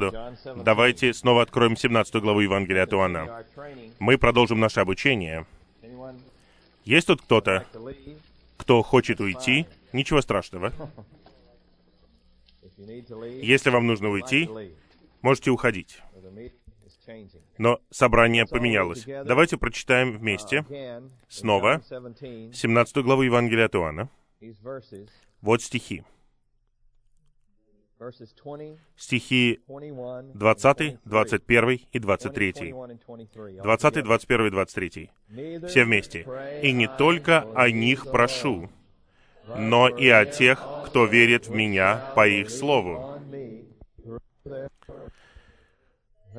Господу. Давайте снова откроем 17 главу Евангелия от Иоанна. Мы продолжим наше обучение. Есть тут кто-то, кто хочет уйти? Ничего страшного. Если вам нужно уйти, можете уходить. Но собрание поменялось. Давайте прочитаем вместе снова 17 главу Евангелия от Иоанна. Вот стихи. Стихи 20, 21 и 23. 20, 21 и 23. Все вместе. «И не только о них прошу, но и о тех, кто верит в Меня по их слову,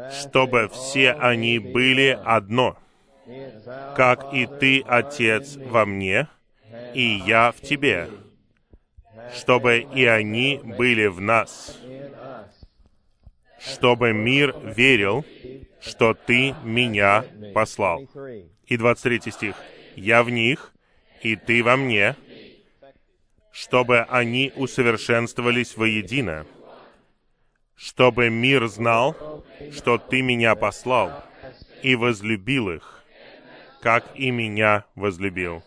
чтобы все они были одно, как и Ты, Отец, во мне, и я в Тебе, чтобы и они были в нас, чтобы мир верил, что Ты меня послал. И 23 стих. «Я в них, и Ты во мне, чтобы они усовершенствовались воедино, чтобы мир знал, что Ты меня послал, и возлюбил их, как и меня возлюбил».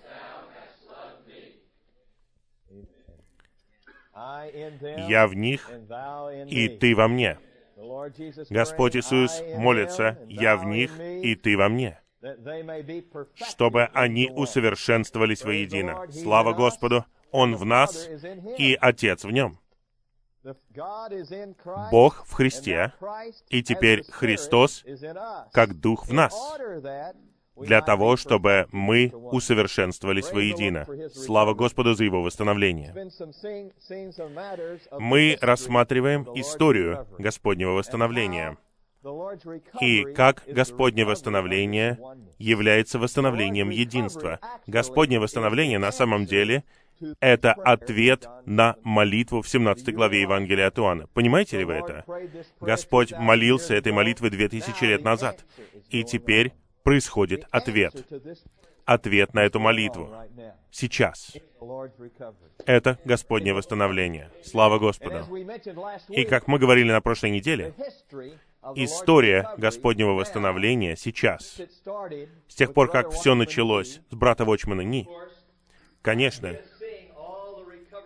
Я в них, и ты во мне. Господь Иисус молится, я в них, и ты во мне, чтобы они усовершенствовались воедино. Слава Господу! Он в нас, и Отец в нем. Бог в Христе, и теперь Христос как Дух в нас для того, чтобы мы усовершенствовались воедино. Слава Господу за Его восстановление. Мы рассматриваем историю Господнего восстановления и как Господнее восстановление является восстановлением единства. Господнее восстановление на самом деле это ответ на молитву в 17 главе Евангелия от Иоанна. Понимаете ли вы это? Господь молился этой две тысячи лет назад. И теперь происходит ответ. Ответ на эту молитву. Сейчас. Это Господнее восстановление. Слава Господу. И как мы говорили на прошлой неделе, история Господнего восстановления сейчас, с тех пор, как все началось с брата Вочмана Ни, конечно,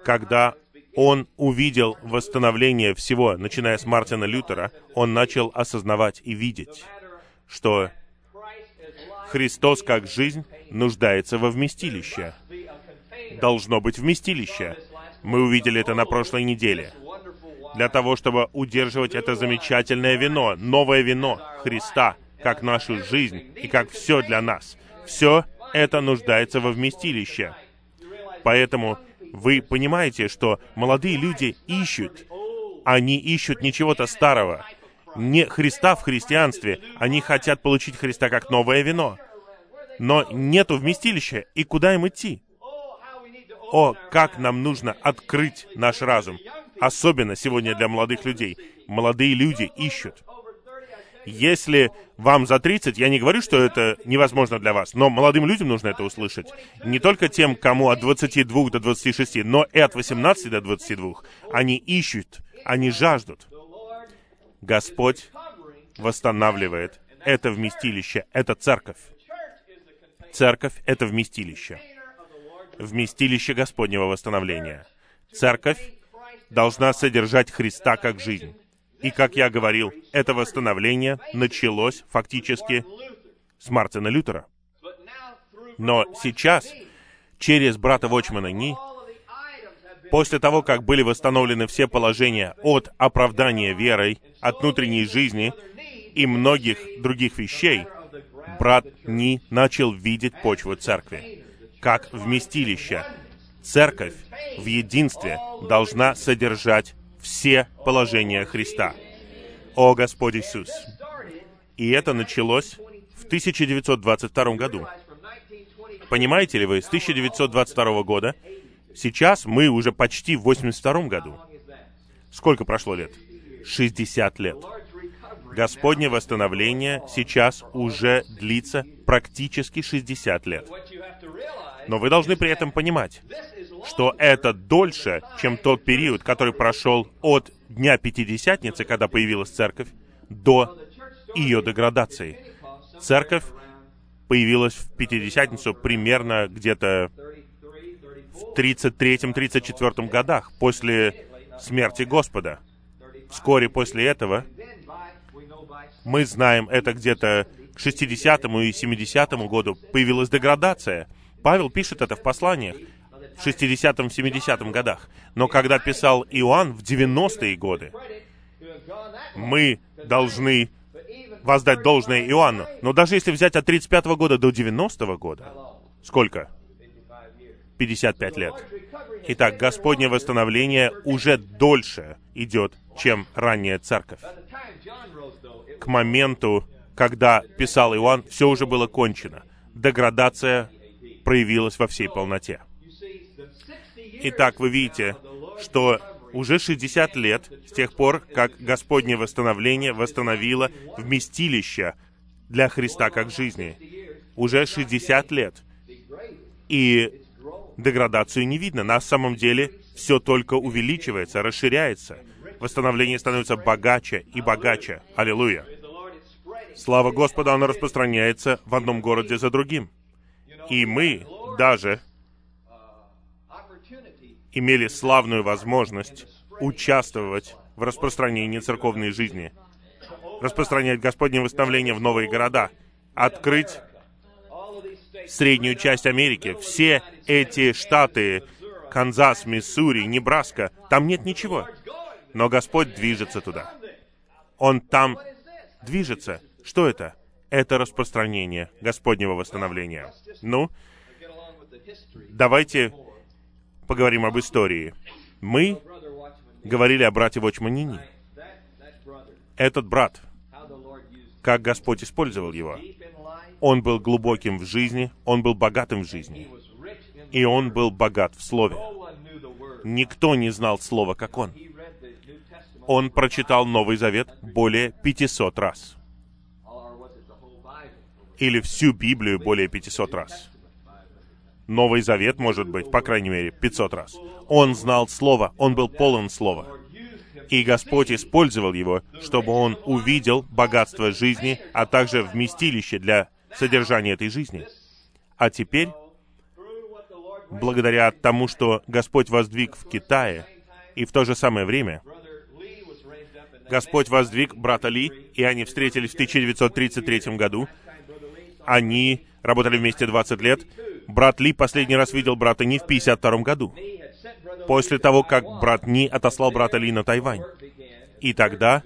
когда он увидел восстановление всего, начиная с Мартина Лютера, он начал осознавать и видеть, что Христос как жизнь нуждается во вместилище. Должно быть вместилище. Мы увидели это на прошлой неделе. Для того, чтобы удерживать это замечательное вино, новое вино Христа, как нашу жизнь и как все для нас. Все это нуждается во вместилище. Поэтому вы понимаете, что молодые люди ищут. Они ищут не чего-то старого, не Христа в христианстве. Они хотят получить Христа как новое вино. Но нету вместилища, и куда им идти? О, как нам нужно открыть наш разум. Особенно сегодня для молодых людей. Молодые люди ищут. Если вам за 30, я не говорю, что это невозможно для вас, но молодым людям нужно это услышать. Не только тем, кому от 22 до 26, но и от 18 до 22. Они ищут, они жаждут. Господь восстанавливает это вместилище, это церковь. Церковь — это вместилище. Вместилище Господнего восстановления. Церковь должна содержать Христа как жизнь. И, как я говорил, это восстановление началось фактически с Мартина Лютера. Но сейчас, через брата Вочмана Ни, После того, как были восстановлены все положения от оправдания верой, от внутренней жизни и многих других вещей, брат Ни начал видеть почву церкви как вместилище. Церковь в единстве должна содержать все положения Христа. О Господь Иисус! И это началось в 1922 году. Понимаете ли вы, с 1922 года Сейчас мы уже почти в 82 году. Сколько прошло лет? 60 лет. Господнее восстановление сейчас уже длится практически 60 лет. Но вы должны при этом понимать, что это дольше, чем тот период, который прошел от Дня Пятидесятницы, когда появилась церковь, до ее деградации. Церковь появилась в Пятидесятницу примерно где-то в 33-34 годах, после смерти Господа. Вскоре после этого мы знаем, это где-то к 60 и 70 году появилась деградация. Павел пишет это в посланиях в 60-м, 70-м годах. Но когда писал Иоанн в 90-е годы, мы должны воздать должное Иоанну. Но даже если взять от 35 -го года до 90 -го года, сколько? 55 лет. Итак, Господнее восстановление уже дольше идет, чем ранняя церковь. К моменту, когда писал Иоанн, все уже было кончено. Деградация проявилась во всей полноте. Итак, вы видите, что уже 60 лет с тех пор, как Господнее восстановление восстановило вместилище для Христа как жизни. Уже 60 лет. И деградацию не видно. На самом деле все только увеличивается, расширяется. Восстановление становится богаче и богаче. Аллилуйя. Слава Господу, оно распространяется в одном городе за другим. И мы даже имели славную возможность участвовать в распространении церковной жизни, распространять Господнее восстановление в новые города, открыть среднюю часть Америки, все эти штаты, Канзас, Миссури, Небраска, там нет ничего. Но Господь движется туда. Он там движется. Что это? Это распространение Господнего восстановления. Ну, давайте поговорим об истории. Мы говорили о брате Вочманине. Этот брат, как Господь использовал его. Он был глубоким в жизни, он был богатым в жизни. И он был богат в Слове. Никто не знал Слова, как он. Он прочитал Новый Завет более 500 раз. Или всю Библию более 500 раз. Новый Завет, может быть, по крайней мере, 500 раз. Он знал Слово, он был полон Слова. И Господь использовал его, чтобы он увидел богатство жизни, а также вместилище для содержания этой жизни. А теперь, благодаря тому, что Господь воздвиг в Китае, и в то же самое время Господь воздвиг брата Ли, и они встретились в 1933 году. Они работали вместе 20 лет, брат Ли последний раз видел брата Ни в 52 году, после того, как брат Ни отослал брата Ли на Тайвань. И тогда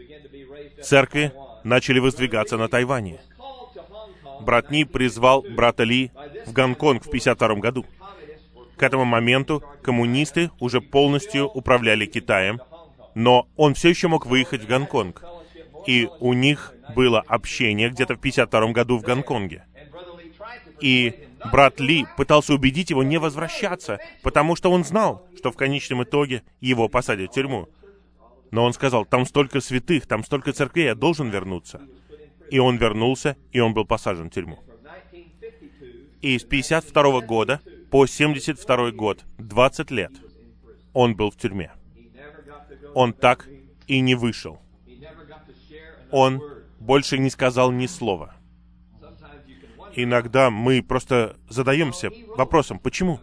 церкви начали воздвигаться на Тайване. Брат Ни призвал брата Ли в Гонконг в 52 году. К этому моменту коммунисты уже полностью управляли Китаем, но он все еще мог выехать в Гонконг. И у них было общение где-то в 52 году в Гонконге. И брат Ли пытался убедить его не возвращаться, потому что он знал, что в конечном итоге его посадят в тюрьму. Но он сказал, там столько святых, там столько церквей, я должен вернуться. И он вернулся, и он был посажен в тюрьму. И с 52 года по 72 год, 20 лет, он был в тюрьме. Он так и не вышел. Он больше не сказал ни слова иногда мы просто задаемся вопросом, почему?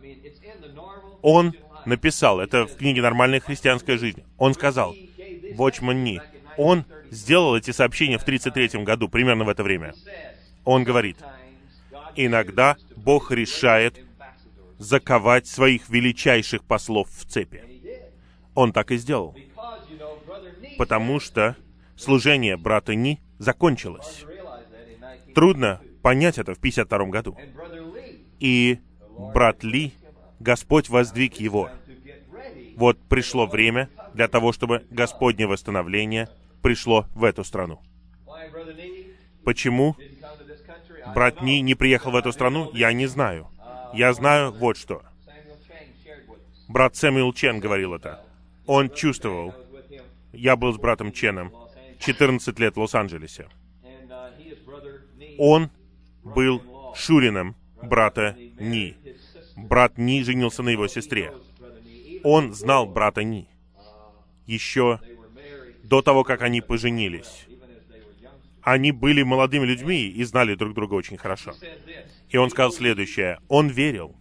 Он написал, это в книге «Нормальная христианская жизнь», он сказал, Watchman Ни, он сделал эти сообщения в 1933 году, примерно в это время. Он говорит, иногда Бог решает заковать своих величайших послов в цепи. Он так и сделал. Потому что служение брата Ни закончилось. Трудно понять это в 52 году. И брат Ли, Господь воздвиг его. Вот пришло время для того, чтобы Господнее восстановление пришло в эту страну. Почему брат Ни не приехал в эту страну, я не знаю. Я знаю вот что. Брат Сэмюэл Чен говорил это. Он чувствовал. Я был с братом Ченом 14 лет в Лос-Анджелесе. Он был Шурином брата Ни. Брат Ни женился на его сестре. Он знал брата Ни еще до того, как они поженились. Они были молодыми людьми и знали друг друга очень хорошо. И он сказал следующее. Он верил,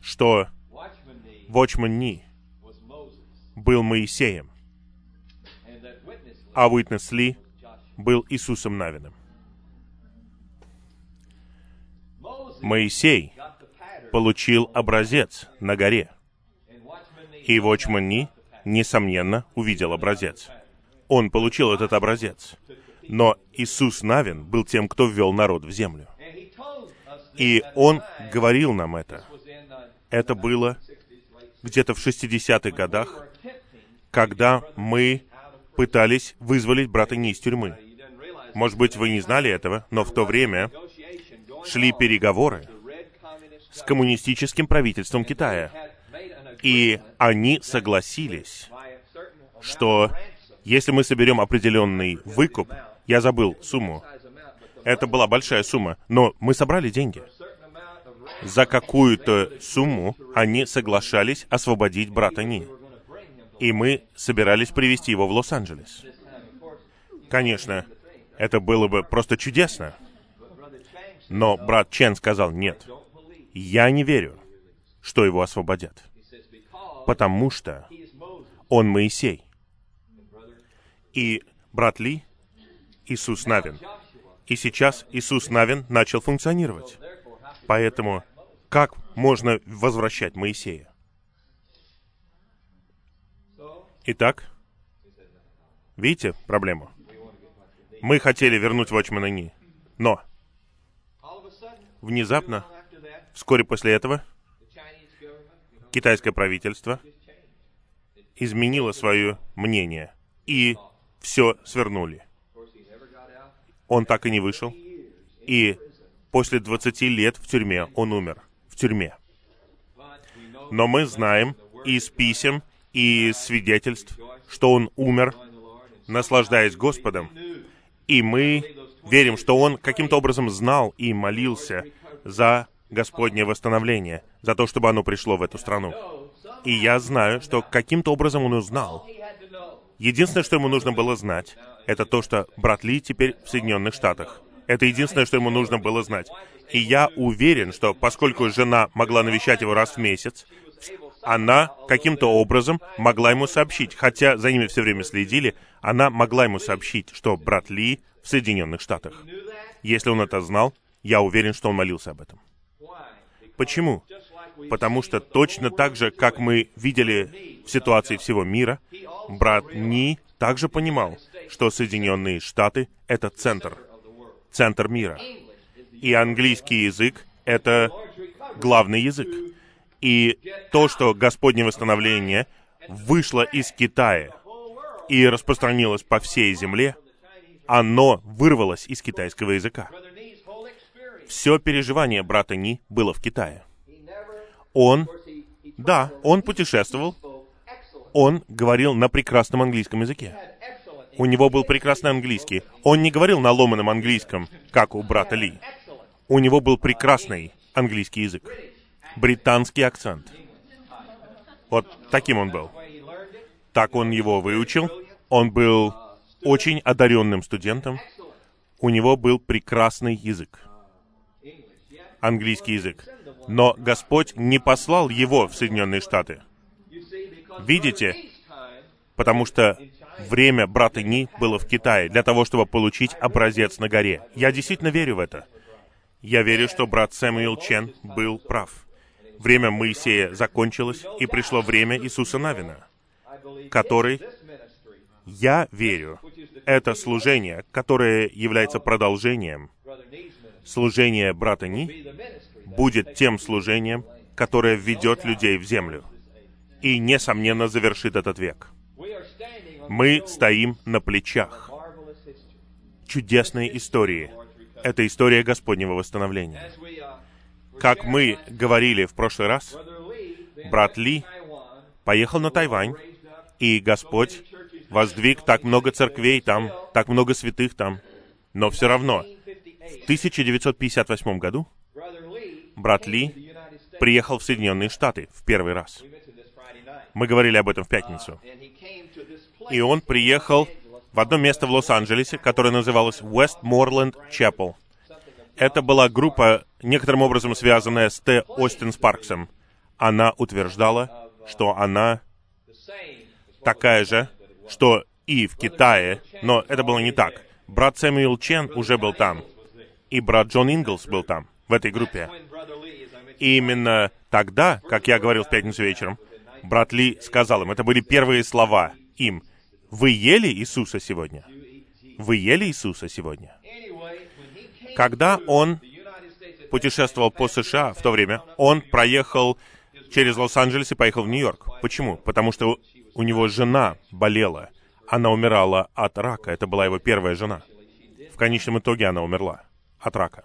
что Вочман Ни был Моисеем, а Уитнес Ли был Иисусом Навиным. Моисей получил образец на горе, и Вочман Ни, несомненно, увидел образец. Он получил этот образец. Но Иисус Навин был тем, кто ввел народ в землю. И Он говорил нам это. Это было где-то в 60-х годах, когда мы пытались вызволить брата не из тюрьмы. Может быть, вы не знали этого, но в то время шли переговоры с коммунистическим правительством Китая. И они согласились, что если мы соберем определенный выкуп, я забыл сумму, это была большая сумма, но мы собрали деньги. За какую-то сумму они соглашались освободить брата Ни. И мы собирались привести его в Лос-Анджелес. Конечно, это было бы просто чудесно. Но брат Чен сказал, нет, я не верю, что его освободят. Потому что он Моисей. И брат Ли — Иисус Навин. И сейчас Иисус Навин начал функционировать. Поэтому как можно возвращать Моисея? Итак, видите проблему? Мы хотели вернуть Вочмана Ни, но внезапно, вскоре после этого, китайское правительство изменило свое мнение, и все свернули. Он так и не вышел, и после 20 лет в тюрьме он умер. В тюрьме. Но мы знаем из писем и свидетельств, что он умер, наслаждаясь Господом, и мы верим, что он каким-то образом знал и молился за Господнее восстановление, за то, чтобы оно пришло в эту страну. И я знаю, что каким-то образом он узнал. Единственное, что ему нужно было знать, это то, что брат Ли теперь в Соединенных Штатах. Это единственное, что ему нужно было знать. И я уверен, что поскольку жена могла навещать его раз в месяц, она каким-то образом могла ему сообщить, хотя за ними все время следили, она могла ему сообщить, что брат Ли в Соединенных Штатах. Если он это знал, я уверен, что он молился об этом. Почему? Потому что точно так же, как мы видели в ситуации всего мира, брат Ни также понимал, что Соединенные Штаты — это центр, центр мира. И английский язык — это главный язык. И то, что Господне восстановление вышло из Китая и распространилось по всей земле, оно вырвалось из китайского языка. Все переживание брата Ни было в Китае. Он, да, он путешествовал, он говорил на прекрасном английском языке. У него был прекрасный английский. Он не говорил на ломаном английском, как у брата Ли. У него был прекрасный английский язык. Британский акцент. Вот таким он был. Так он его выучил. Он был очень одаренным студентом. У него был прекрасный язык. Английский язык. Но Господь не послал его в Соединенные Штаты. Видите? Потому что время брата Ни было в Китае для того, чтобы получить образец на горе. Я действительно верю в это. Я верю, что брат Сэмюэл Чен был прав. Время Моисея закончилось, и пришло время Иисуса Навина, который, я верю, это служение, которое является продолжением служения брата Ни, будет тем служением, которое введет людей в землю и, несомненно, завершит этот век. Мы стоим на плечах чудесной истории. Это история Господнего восстановления. Как мы говорили в прошлый раз, брат Ли поехал на Тайвань, и Господь воздвиг так много церквей там, так много святых там. Но все равно, в 1958 году брат Ли приехал в Соединенные Штаты в первый раз. Мы говорили об этом в пятницу. И он приехал в одно место в Лос-Анджелесе, которое называлось Westmoreland Chapel. Это была группа, некоторым образом связанная с Т. Остин Спарксом. Она утверждала, что она такая же, что и в Китае, но это было не так. Брат Сэмюэл Чен уже был там, и брат Джон Инглс был там, в этой группе. И именно тогда, как я говорил в пятницу вечером, брат Ли сказал им, это были первые слова им, «Вы ели Иисуса сегодня? Вы ели Иисуса сегодня?» Когда он путешествовал по США в то время, он проехал через Лос-Анджелес и поехал в Нью-Йорк. Почему? Потому что у него жена болела. Она умирала от рака. Это была его первая жена. В конечном итоге она умерла от рака.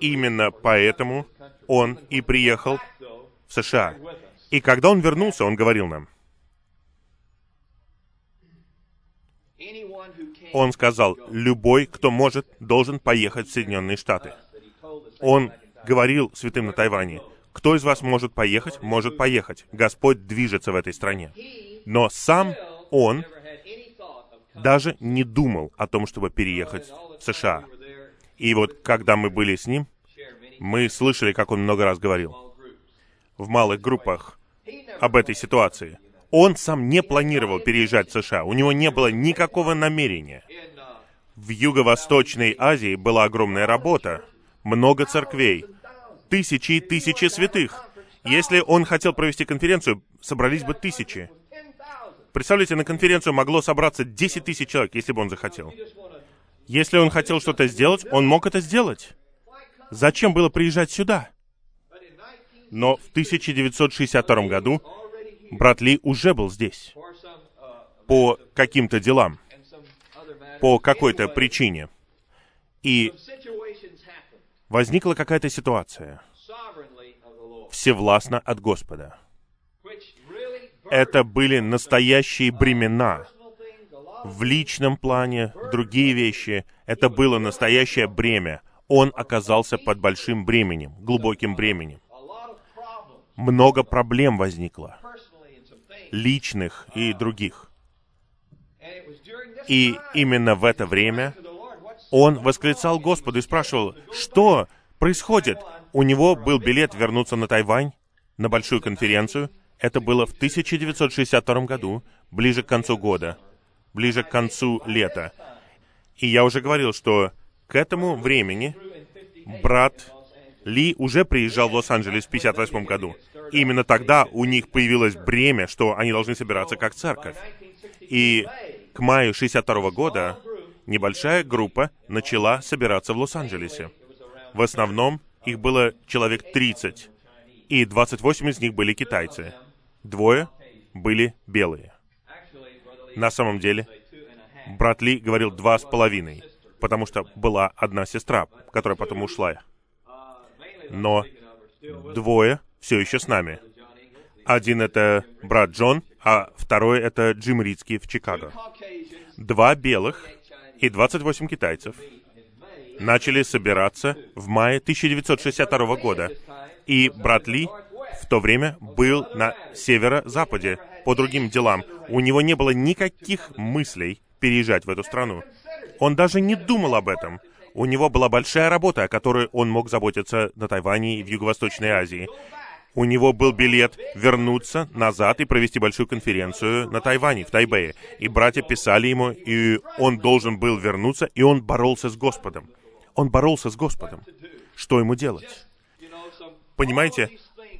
Именно поэтому он и приехал в США. И когда он вернулся, он говорил нам, он сказал, любой, кто может, должен поехать в Соединенные Штаты. Он говорил святым на Тайване, кто из вас может поехать, может поехать. Господь движется в этой стране. Но сам он даже не думал о том, чтобы переехать в США. И вот когда мы были с ним, мы слышали, как он много раз говорил в малых группах об этой ситуации. Он сам не планировал переезжать в США. У него не было никакого намерения. В Юго-Восточной Азии была огромная работа, много церквей, тысячи и тысячи святых. Если он хотел провести конференцию, собрались бы тысячи. Представляете, на конференцию могло собраться 10 тысяч человек, если бы он захотел. Если он хотел что-то сделать, он мог это сделать. Зачем было приезжать сюда? Но в 1962 году брат Ли уже был здесь. По каким-то делам. По какой-то причине. И возникла какая-то ситуация. Всевластно от Господа. Это были настоящие бремена. В личном плане, другие вещи. Это было настоящее бремя. Он оказался под большим бременем, глубоким бременем много проблем возникло, личных и других. И именно в это время он восклицал Господу и спрашивал, что происходит? У него был билет вернуться на Тайвань, на большую конференцию. Это было в 1962 году, ближе к концу года, ближе к концу лета. И я уже говорил, что к этому времени брат ли уже приезжал в Лос-Анджелес в 1958 году. И именно тогда у них появилось бремя, что они должны собираться как церковь. И к маю 62 года небольшая группа начала собираться в Лос-Анджелесе. В основном их было человек 30, и 28 из них были китайцы. Двое были белые. На самом деле, брат Ли говорил два с половиной, потому что была одна сестра, которая потом ушла но двое все еще с нами. Один это брат Джон, а второй это Джим Рицкий в Чикаго. Два белых и 28 китайцев начали собираться в мае 1962 года. И брат Ли в то время был на северо-западе по другим делам. У него не было никаких мыслей переезжать в эту страну. Он даже не думал об этом. У него была большая работа, о которой он мог заботиться на Тайване и в Юго-Восточной Азии. У него был билет вернуться назад и провести большую конференцию на Тайване, в Тайбэе. И братья писали ему, и он должен был вернуться, и он боролся с Господом. Он боролся с Господом. Что ему делать? Понимаете,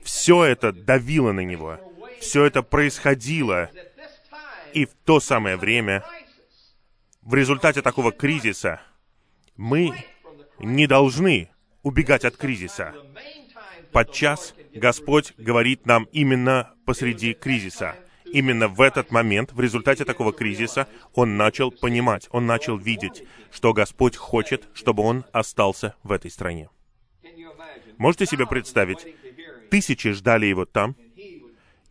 все это давило на него. Все это происходило. И в то самое время, в результате такого кризиса, мы не должны убегать от кризиса. Подчас Господь говорит нам именно посреди кризиса. Именно в этот момент, в результате такого кризиса, он начал понимать, он начал видеть, что Господь хочет, чтобы он остался в этой стране. Можете себе представить, тысячи ждали его там,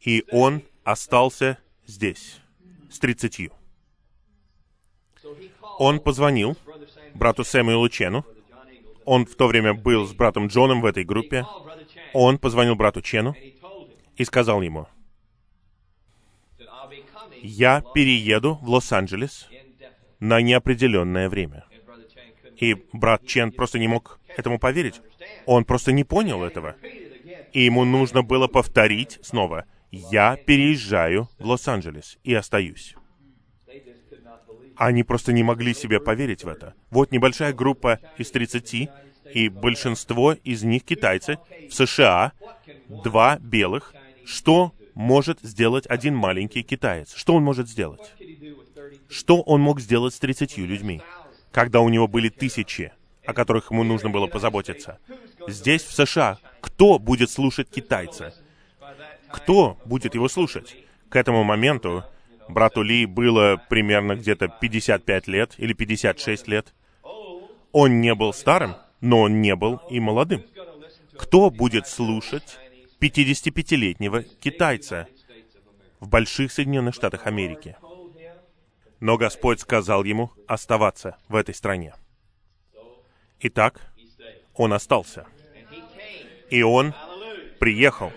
и он остался здесь, с тридцатью. Он позвонил брату Сэмюэлу Чену Он в то время был с братом Джоном в этой группе. Он позвонил брату Чену и сказал ему, «Я перееду в Лос-Анджелес на неопределенное время». И брат Чен просто не мог этому поверить. Он просто не понял этого. И ему нужно было повторить снова. «Я переезжаю в Лос-Анджелес и остаюсь». Они просто не могли себе поверить в это. Вот небольшая группа из 30, и большинство из них китайцы, в США, два белых. Что может сделать один маленький китаец? Что он может сделать? Что он мог сделать с 30 людьми, когда у него были тысячи, о которых ему нужно было позаботиться? Здесь, в США, кто будет слушать китайца? Кто будет его слушать? К этому моменту Брату Ли было примерно где-то 55 лет или 56 лет. Он не был старым, но он не был и молодым. Кто будет слушать 55-летнего китайца в больших Соединенных Штатах Америки? Но Господь сказал ему оставаться в этой стране. Итак, он остался. И он приехал.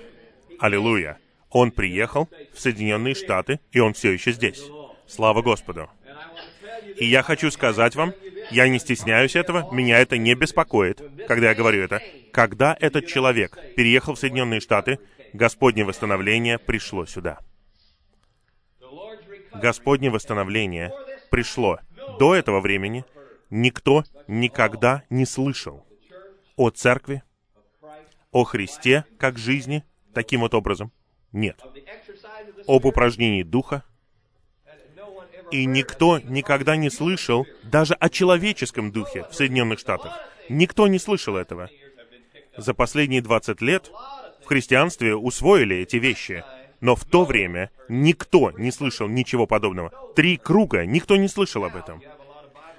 Аллилуйя он приехал в Соединенные Штаты, и он все еще здесь. Слава Господу. И я хочу сказать вам, я не стесняюсь этого, меня это не беспокоит, когда я говорю это. Когда этот человек переехал в Соединенные Штаты, Господнее восстановление пришло сюда. Господнее восстановление пришло. До этого времени никто никогда не слышал о церкви, о Христе как жизни таким вот образом. Нет. Об упражнении духа. И никто никогда не слышал даже о человеческом духе в Соединенных Штатах. Никто не слышал этого. За последние 20 лет в христианстве усвоили эти вещи. Но в то время никто не слышал ничего подобного. Три круга, никто не слышал об этом.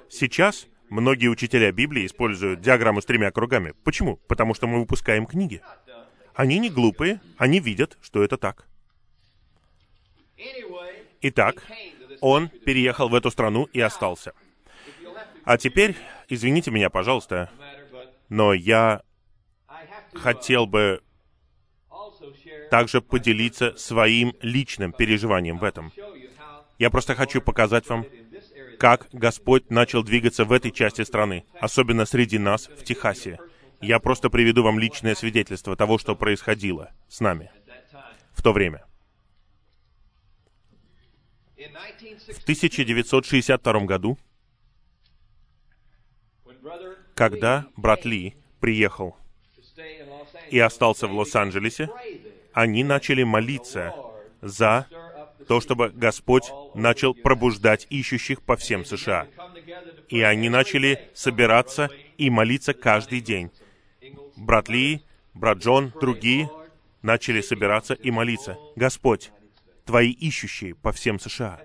Сейчас многие учителя Библии используют диаграмму с тремя кругами. Почему? Потому что мы выпускаем книги. Они не глупые, они видят, что это так. Итак, он переехал в эту страну и остался. А теперь, извините меня, пожалуйста, но я хотел бы также поделиться своим личным переживанием в этом. Я просто хочу показать вам, как Господь начал двигаться в этой части страны, особенно среди нас в Техасе. Я просто приведу вам личное свидетельство того, что происходило с нами в то время. В 1962 году, когда брат Ли приехал и остался в Лос-Анджелесе, они начали молиться за то, чтобы Господь начал пробуждать ищущих по всем США. И они начали собираться и молиться каждый день брат Ли, брат Джон, другие начали собираться и молиться. «Господь, Твои ищущие по всем США».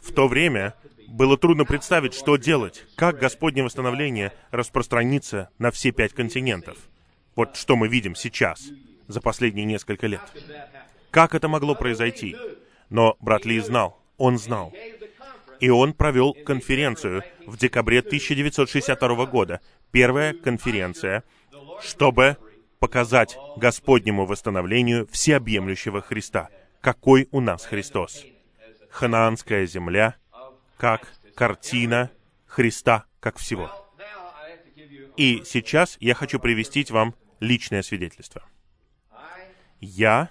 В то время было трудно представить, что делать, как Господнее восстановление распространится на все пять континентов. Вот что мы видим сейчас, за последние несколько лет. Как это могло произойти? Но брат Ли знал, он знал. И он провел конференцию в декабре 1962 года. Первая конференция чтобы показать Господнему восстановлению всеобъемлющего Христа. Какой у нас Христос? Ханаанская земля, как картина Христа, как всего. И сейчас я хочу привести вам личное свидетельство. Я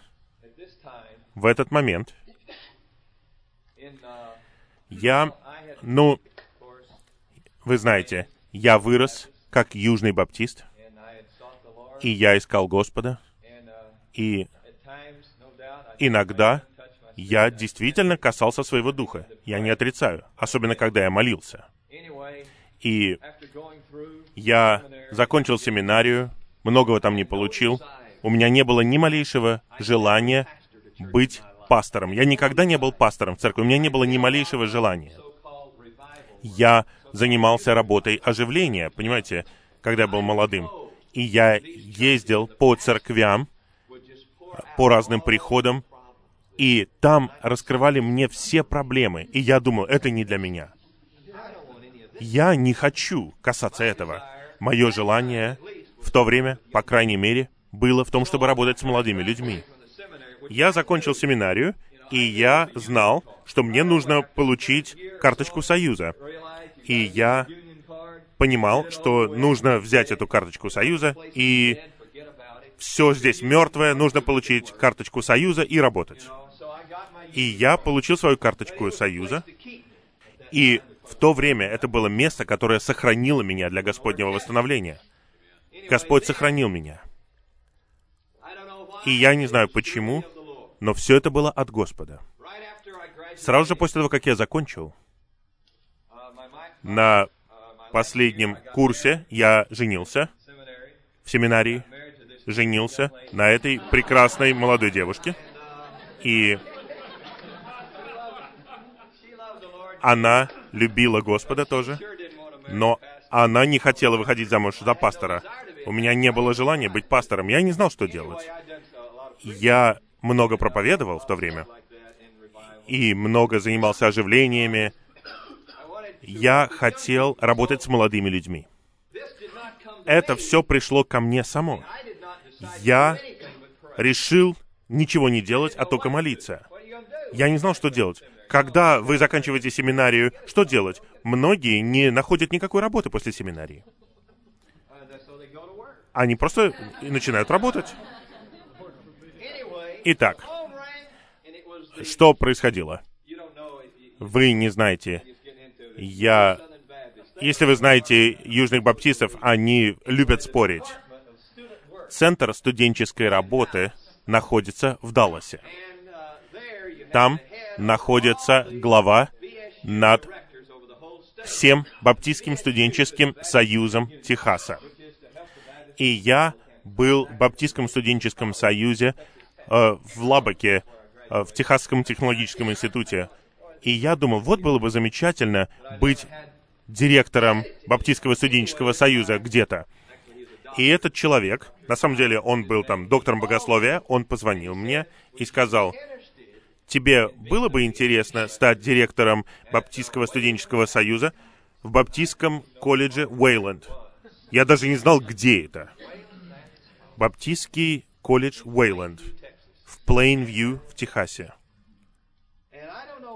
в этот момент, я, ну, вы знаете, я вырос как южный баптист, и я искал Господа, и иногда я действительно касался своего духа. Я не отрицаю, особенно когда я молился. И я закончил семинарию, многого там не получил. У меня не было ни малейшего желания быть пастором. Я никогда не был пастором в церкви, у меня не было ни малейшего желания. Я занимался работой оживления, понимаете, когда я был молодым и я ездил по церквям, по разным приходам, и там раскрывали мне все проблемы. И я думал, это не для меня. Я не хочу касаться этого. мое желание в то время, по крайней мере, было в том, чтобы работать с молодыми людьми. Я закончил семинарию, и я знал, что мне нужно получить карточку Союза. И я понимал, что нужно взять эту карточку Союза, и все здесь мертвое, нужно получить карточку Союза и работать. И я получил свою карточку Союза, и в то время это было место, которое сохранило меня для Господнего восстановления. Господь сохранил меня. И я не знаю почему, но все это было от Господа. Сразу же после того, как я закончил, на последнем курсе я женился в семинарии, женился на этой прекрасной молодой девушке. И она любила Господа тоже, но она не хотела выходить замуж за пастора. У меня не было желания быть пастором. Я не знал, что делать. Я много проповедовал в то время и много занимался оживлениями. Я хотел работать с молодыми людьми. Это все пришло ко мне само. Я решил ничего не делать, а только молиться. Я не знал, что делать. Когда вы заканчиваете семинарию, что делать? Многие не находят никакой работы после семинарии. Они просто начинают работать. Итак, что происходило? Вы не знаете. Я... Если вы знаете южных баптистов, они любят спорить. Центр студенческой работы находится в Далласе. Там находится глава над всем Баптистским студенческим союзом Техаса. И я был в Баптистском студенческом союзе э, в Лабаке, э, в Техасском технологическом институте. И я думал, вот было бы замечательно быть директором Баптистского студенческого союза где-то. И этот человек, на самом деле он был там доктором богословия, он позвонил мне и сказал, тебе было бы интересно стать директором Баптистского студенческого союза в Баптистском колледже Уэйленд? Я даже не знал, где это. Баптистский колледж Уэйленд в Плейнвью в Техасе.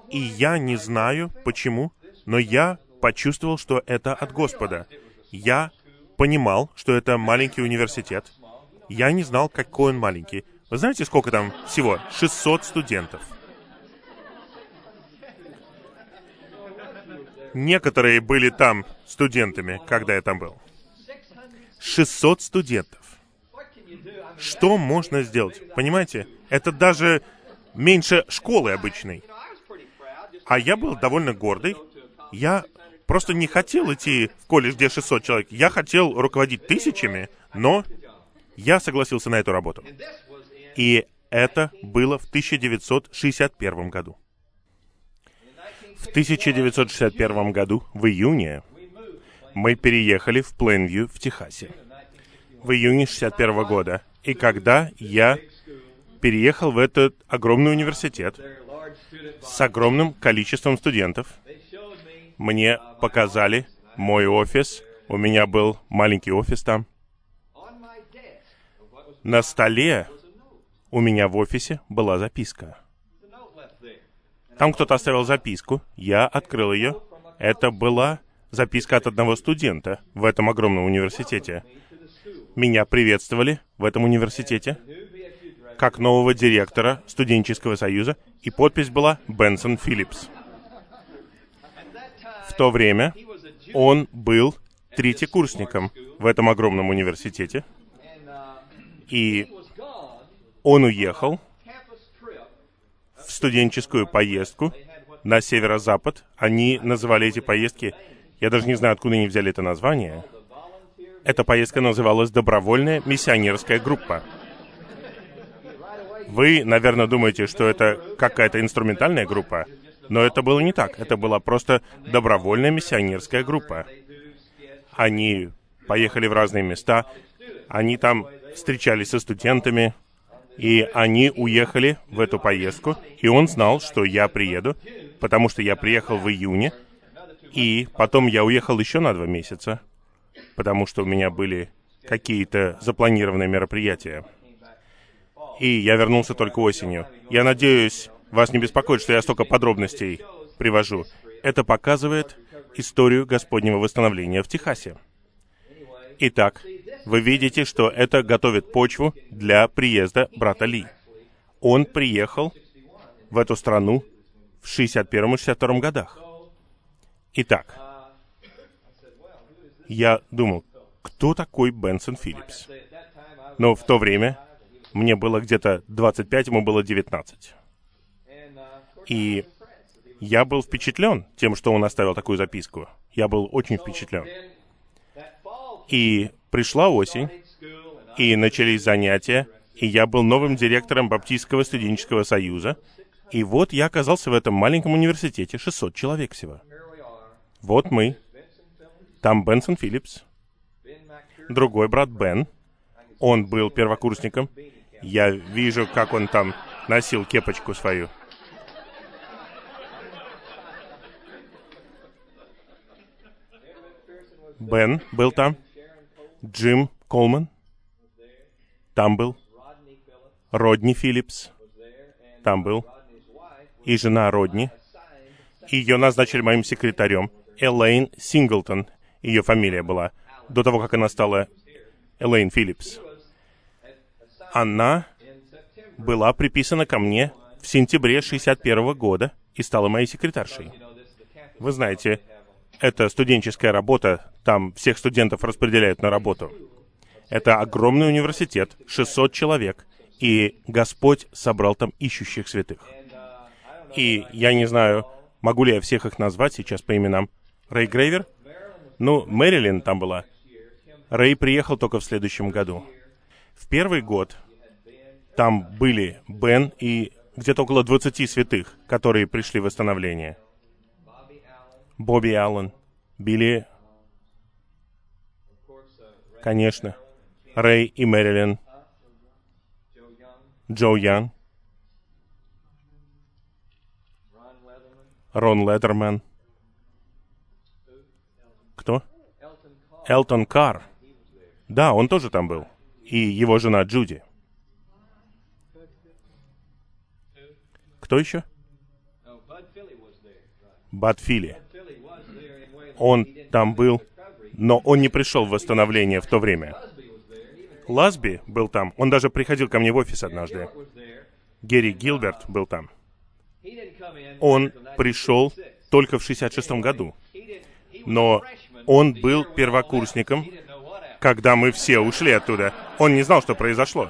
И я не знаю, почему, но я почувствовал, что это от Господа. Я понимал, что это маленький университет. Я не знал, какой он маленький. Вы знаете, сколько там всего? 600 студентов. Некоторые были там студентами, когда я там был. 600 студентов. Что можно сделать? Понимаете? Это даже меньше школы обычной. А я был довольно гордый. Я просто не хотел идти в колледж, где 600 человек. Я хотел руководить тысячами, но я согласился на эту работу. И это было в 1961 году. В 1961 году, в июне, мы переехали в Плейнвью в Техасе. В июне 61 года. И когда я переехал в этот огромный университет с огромным количеством студентов, мне показали мой офис. У меня был маленький офис там. На столе у меня в офисе была записка. Там кто-то оставил записку, я открыл ее. Это была записка от одного студента в этом огромном университете. Меня приветствовали в этом университете как нового директора студенческого союза, и подпись была «Бенсон Филлипс». В то время он был третьекурсником в этом огромном университете, и он уехал в студенческую поездку на северо-запад. Они называли эти поездки, я даже не знаю, откуда они взяли это название. Эта поездка называлась «Добровольная миссионерская группа». Вы, наверное, думаете, что это какая-то инструментальная группа, но это было не так. Это была просто добровольная миссионерская группа. Они поехали в разные места, они там встречались со студентами, и они уехали в эту поездку, и он знал, что я приеду, потому что я приехал в июне, и потом я уехал еще на два месяца. Потому что у меня были какие-то запланированные мероприятия. И я вернулся только осенью. Я надеюсь, вас не беспокоит, что я столько подробностей привожу. Это показывает историю Господнего восстановления в Техасе. Итак, вы видите, что это готовит почву для приезда брата Ли. Он приехал в эту страну в 61 и 62 годах. Итак, я думал, кто такой Бенсон Филлипс? Но в то время мне было где-то 25, ему было 19. И я был впечатлен тем, что он оставил такую записку. Я был очень впечатлен. И пришла осень, и начались занятия, и я был новым директором Баптистского студенческого союза, и вот я оказался в этом маленьком университете, 600 человек всего. Вот мы. Там Бенсон Филлипс, другой брат Бен, он был первокурсником. Я вижу, как он там носил кепочку свою. Бен был там. Джим Колман там был. Родни Филлипс там был. И жена Родни. Ее назначили моим секретарем. Элейн Синглтон, ее фамилия была, до того, как она стала Элейн Филлипс. Она была приписана ко мне в сентябре 61 года и стала моей секретаршей. Вы знаете, это студенческая работа, там всех студентов распределяют на работу. Это огромный университет, 600 человек, и Господь собрал там ищущих святых. И я не знаю, могу ли я всех их назвать сейчас по именам. Рэй Грейвер? Ну, Мэрилин там была. Рэй приехал только в следующем году. В первый год там были Бен и где-то около 20 святых, которые пришли в восстановление. Бобби Аллен, Билли, конечно, Рэй и Мэрилин, Джо Ян, Рон Ледерман. Кто? Элтон Карр. Да, он тоже там был. И его жена Джуди. Кто еще? Бад Филли он там был, но он не пришел в восстановление в то время. Ласби был там, он даже приходил ко мне в офис однажды. Герри Гилберт был там. Он пришел только в 66 году. Но он был первокурсником, когда мы все ушли оттуда. Он не знал, что произошло.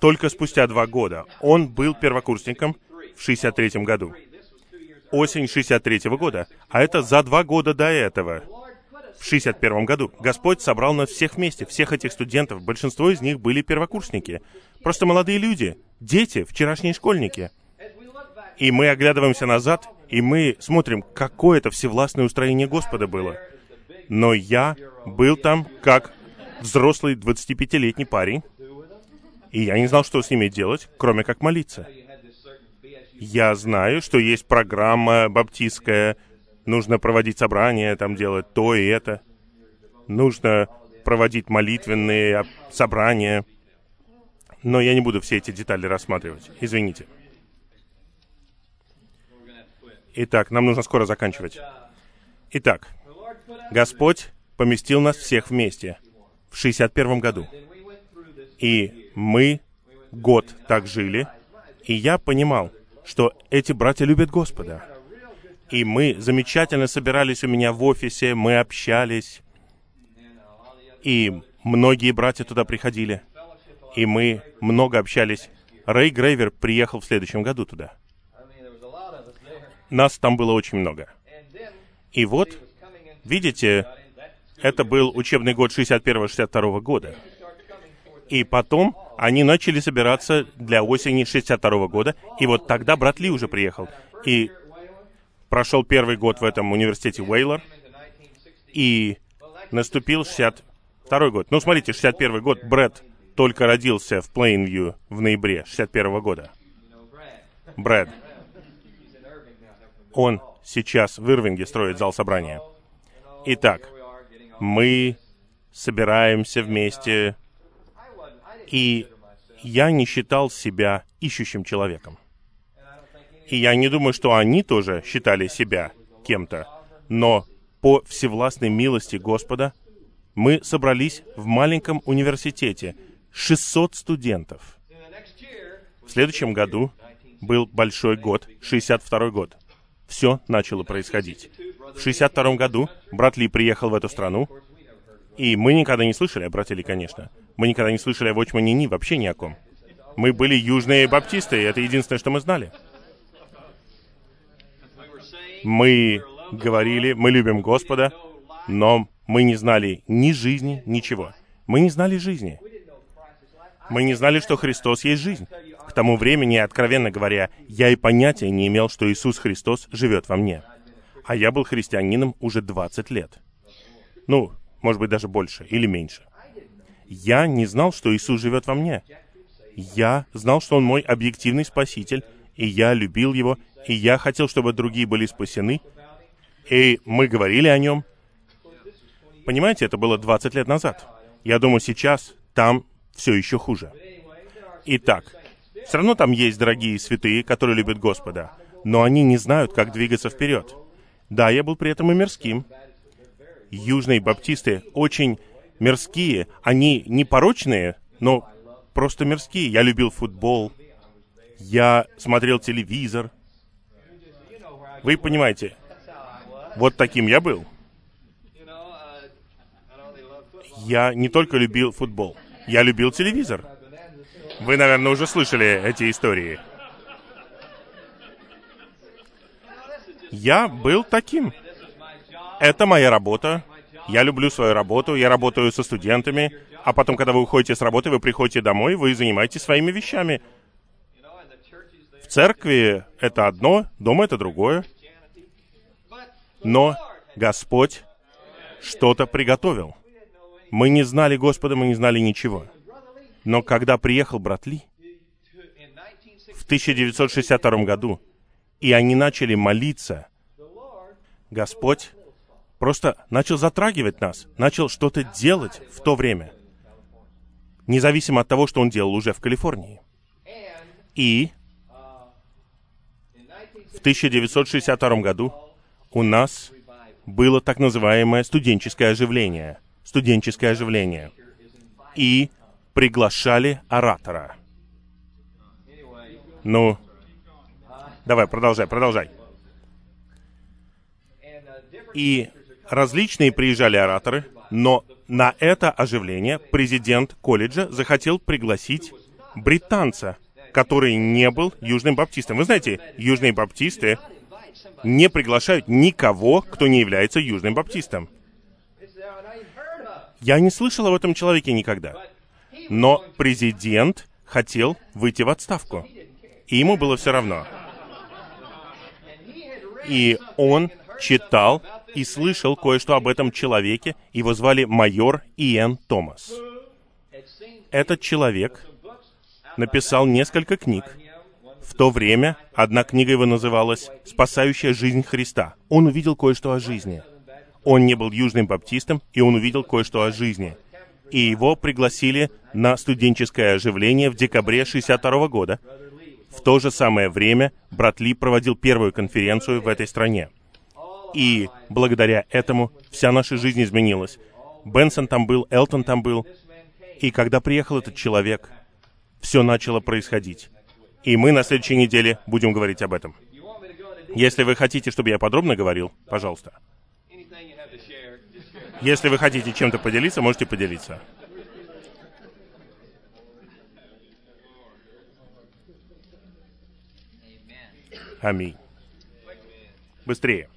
Только спустя два года. Он был первокурсником в 63 году осень 63 -го года, а это за два года до этого. В 61 году Господь собрал нас всех вместе, всех этих студентов. Большинство из них были первокурсники. Просто молодые люди, дети, вчерашние школьники. И мы оглядываемся назад, и мы смотрим, какое это всевластное устроение Господа было. Но я был там как взрослый 25-летний парень, и я не знал, что с ними делать, кроме как молиться. Я знаю, что есть программа баптистская, нужно проводить собрания, там делать то и это. Нужно проводить молитвенные собрания. Но я не буду все эти детали рассматривать. Извините. Итак, нам нужно скоро заканчивать. Итак, Господь поместил нас всех вместе в 61 году. И мы год так жили, и я понимал, что эти братья любят Господа. И мы замечательно собирались у меня в офисе, мы общались, и многие братья туда приходили, и мы много общались. Рэй Грейвер приехал в следующем году туда. Нас там было очень много. И вот, видите, это был учебный год 61-62 года. И потом они начали собираться для осени 62 года, и вот тогда брат Ли уже приехал. И прошел первый год в этом университете Уэйлор, и наступил 62 год. Ну, смотрите, 61 год, Брэд только родился в Плейнвью в ноябре 61 года. Брэд. Он сейчас в Ирвинге строит зал собрания. Итак, мы собираемся вместе, и я не считал себя ищущим человеком. И я не думаю, что они тоже считали себя кем-то. Но по всевластной милости Господа мы собрались в маленьком университете, 600 студентов. В следующем году был большой год, 62 год. Все начало происходить. В 62 году брат Ли приехал в эту страну, и мы никогда не слышали о брате Ли, конечно. Мы никогда не слышали о Вочмане Ни, вообще ни о ком. Мы были южные баптисты, и это единственное, что мы знали. Мы говорили, мы любим Господа, но мы не знали ни жизни, ничего. Мы не знали жизни. Мы не знали, что Христос есть жизнь. К тому времени, откровенно говоря, я и понятия не имел, что Иисус Христос живет во мне. А я был христианином уже 20 лет. Ну, может быть, даже больше или меньше. Я не знал, что Иисус живет во мне. Я знал, что Он мой объективный Спаситель, и я любил Его, и я хотел, чтобы другие были спасены, и мы говорили о Нем. Понимаете, это было 20 лет назад. Я думаю, сейчас там все еще хуже. Итак, все равно там есть дорогие святые, которые любят Господа, но они не знают, как двигаться вперед. Да, я был при этом и мирским. Южные баптисты очень мирские. Они не порочные, но просто мирские. Я любил футбол. Я смотрел телевизор. Вы понимаете, вот таким я был. Я не только любил футбол, я любил телевизор. Вы, наверное, уже слышали эти истории. Я был таким. Это моя работа. Я люблю свою работу. Я работаю со студентами. А потом, когда вы уходите с работы, вы приходите домой, вы занимаетесь своими вещами. В церкви это одно, дома это другое. Но Господь что-то приготовил. Мы не знали Господа, мы не знали ничего. Но когда приехал брат Ли в 1962 году, и они начали молиться, Господь просто начал затрагивать нас, начал что-то делать в то время, независимо от того, что он делал уже в Калифорнии. И в 1962 году у нас было так называемое студенческое оживление. Студенческое оживление. И приглашали оратора. Ну, давай, продолжай, продолжай. И различные приезжали ораторы, но на это оживление президент колледжа захотел пригласить британца, который не был южным баптистом. Вы знаете, южные баптисты не приглашают никого, кто не является южным баптистом. Я не слышал об этом человеке никогда. Но президент хотел выйти в отставку. И ему было все равно. И он читал и слышал кое-что об этом человеке. Его звали майор Иэн Томас. Этот человек написал несколько книг, в то время одна книга его называлась «Спасающая жизнь Христа». Он увидел кое-что о жизни. Он не был южным баптистом, и он увидел кое-что о жизни. И его пригласили на студенческое оживление в декабре 62 года. В то же самое время брат Ли проводил первую конференцию в этой стране. И благодаря этому вся наша жизнь изменилась. Бенсон там был, Элтон там был. И когда приехал этот человек, все начало происходить. И мы на следующей неделе будем говорить об этом. Если вы хотите, чтобы я подробно говорил, пожалуйста. Если вы хотите чем-то поделиться, можете поделиться. Аминь. Быстрее.